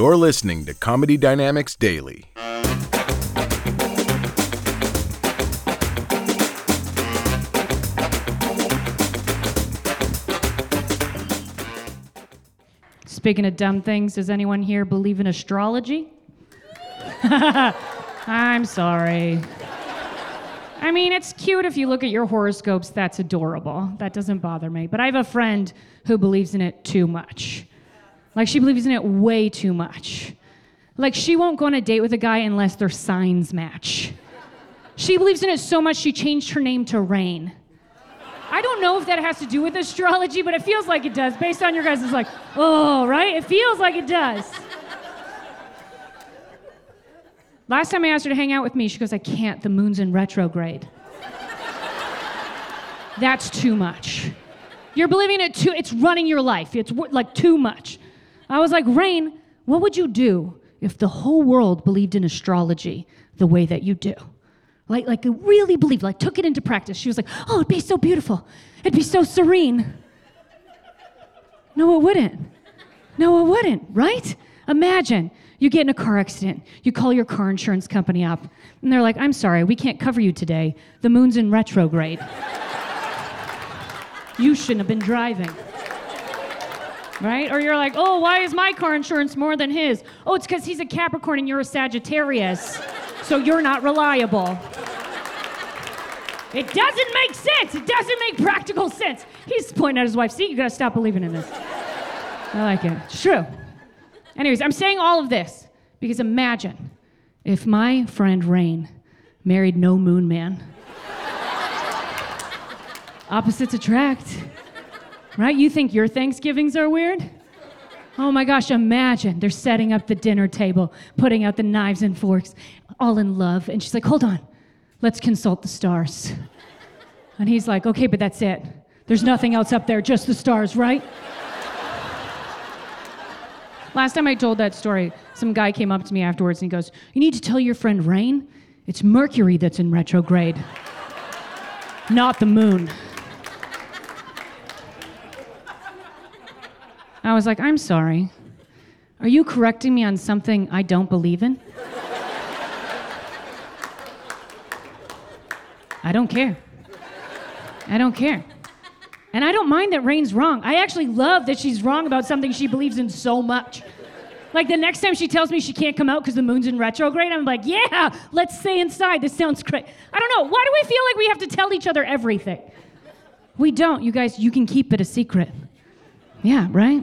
You're listening to Comedy Dynamics Daily. Speaking of dumb things, does anyone here believe in astrology? I'm sorry. I mean, it's cute if you look at your horoscopes, that's adorable. That doesn't bother me. But I have a friend who believes in it too much. Like, she believes in it way too much. Like, she won't go on a date with a guy unless their signs match. She believes in it so much, she changed her name to Rain. I don't know if that has to do with astrology, but it feels like it does. Based on your guys' like, oh, right? It feels like it does. Last time I asked her to hang out with me, she goes, I can't. The moon's in retrograde. That's too much. You're believing it too, it's running your life. It's like too much. I was like, Rain, what would you do if the whole world believed in astrology the way that you do? Like, like really believed, like took it into practice. She was like, oh, it'd be so beautiful. It'd be so serene. No, it wouldn't. No, it wouldn't, right? Imagine you get in a car accident, you call your car insurance company up, and they're like, I'm sorry, we can't cover you today. The moon's in retrograde. you shouldn't have been driving. Right? Or you're like, oh, why is my car insurance more than his? Oh, it's because he's a Capricorn and you're a Sagittarius. So you're not reliable. It doesn't make sense. It doesn't make practical sense. He's pointing at his wife. See, you gotta stop believing in this. I like it. It's true. Anyways, I'm saying all of this because imagine if my friend Rain married no moon man. Opposites attract. Right? You think your Thanksgivings are weird? Oh my gosh, imagine they're setting up the dinner table, putting out the knives and forks, all in love. And she's like, hold on, let's consult the stars. And he's like, okay, but that's it. There's nothing else up there, just the stars, right? Last time I told that story, some guy came up to me afterwards and he goes, You need to tell your friend Rain it's Mercury that's in retrograde, not the moon. I was like, I'm sorry. Are you correcting me on something I don't believe in? I don't care. I don't care. And I don't mind that Rain's wrong. I actually love that she's wrong about something she believes in so much. Like the next time she tells me she can't come out because the moon's in retrograde, I'm like, yeah, let's stay inside. This sounds great. I don't know. Why do we feel like we have to tell each other everything? We don't. You guys, you can keep it a secret. Yeah, right?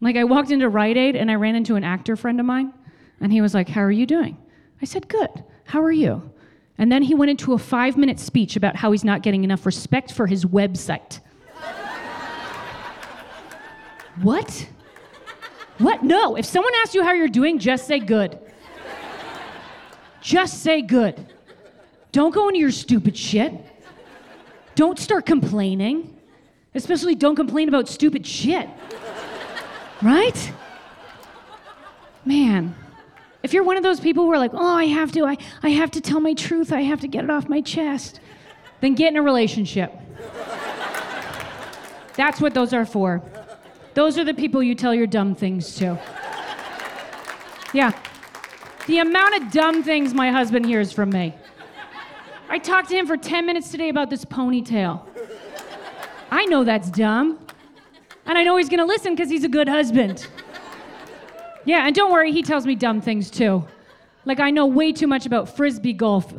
Like I walked into Rite Aid and I ran into an actor friend of mine, and he was like, How are you doing? I said, Good. How are you? And then he went into a five minute speech about how he's not getting enough respect for his website. what? What? No. If someone asks you how you're doing, just say good. Just say good. Don't go into your stupid shit. Don't start complaining. Especially don't complain about stupid shit. Right? Man. If you're one of those people who are like, oh, I have to, I, I have to tell my truth, I have to get it off my chest, then get in a relationship. That's what those are for. Those are the people you tell your dumb things to. Yeah. The amount of dumb things my husband hears from me. I talked to him for 10 minutes today about this ponytail. I know that's dumb. And I know he's gonna listen because he's a good husband. Yeah, and don't worry, he tells me dumb things too. Like, I know way too much about frisbee golf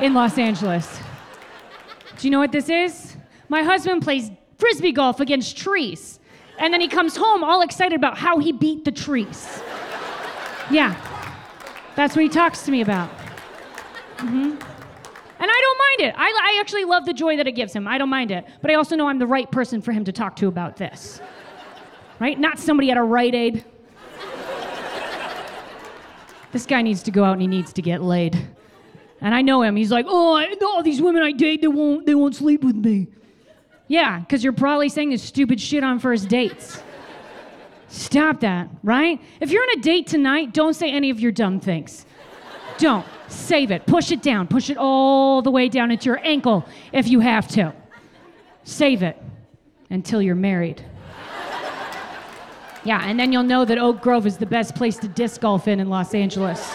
in Los Angeles. Do you know what this is? My husband plays frisbee golf against trees. And then he comes home all excited about how he beat the trees. Yeah, that's what he talks to me about. Mm-hmm. And I don't it. I, I actually love the joy that it gives him. I don't mind it. But I also know I'm the right person for him to talk to about this. Right? Not somebody at a Rite Aid. this guy needs to go out and he needs to get laid. And I know him. He's like, oh, I, all these women I date, they won't, they won't sleep with me. Yeah, because you're probably saying this stupid shit on first dates. Stop that, right? If you're on a date tonight, don't say any of your dumb things. Don't. Save it. Push it down. Push it all the way down into your ankle if you have to. Save it until you're married. Yeah, and then you'll know that Oak Grove is the best place to disc golf in in Los Angeles.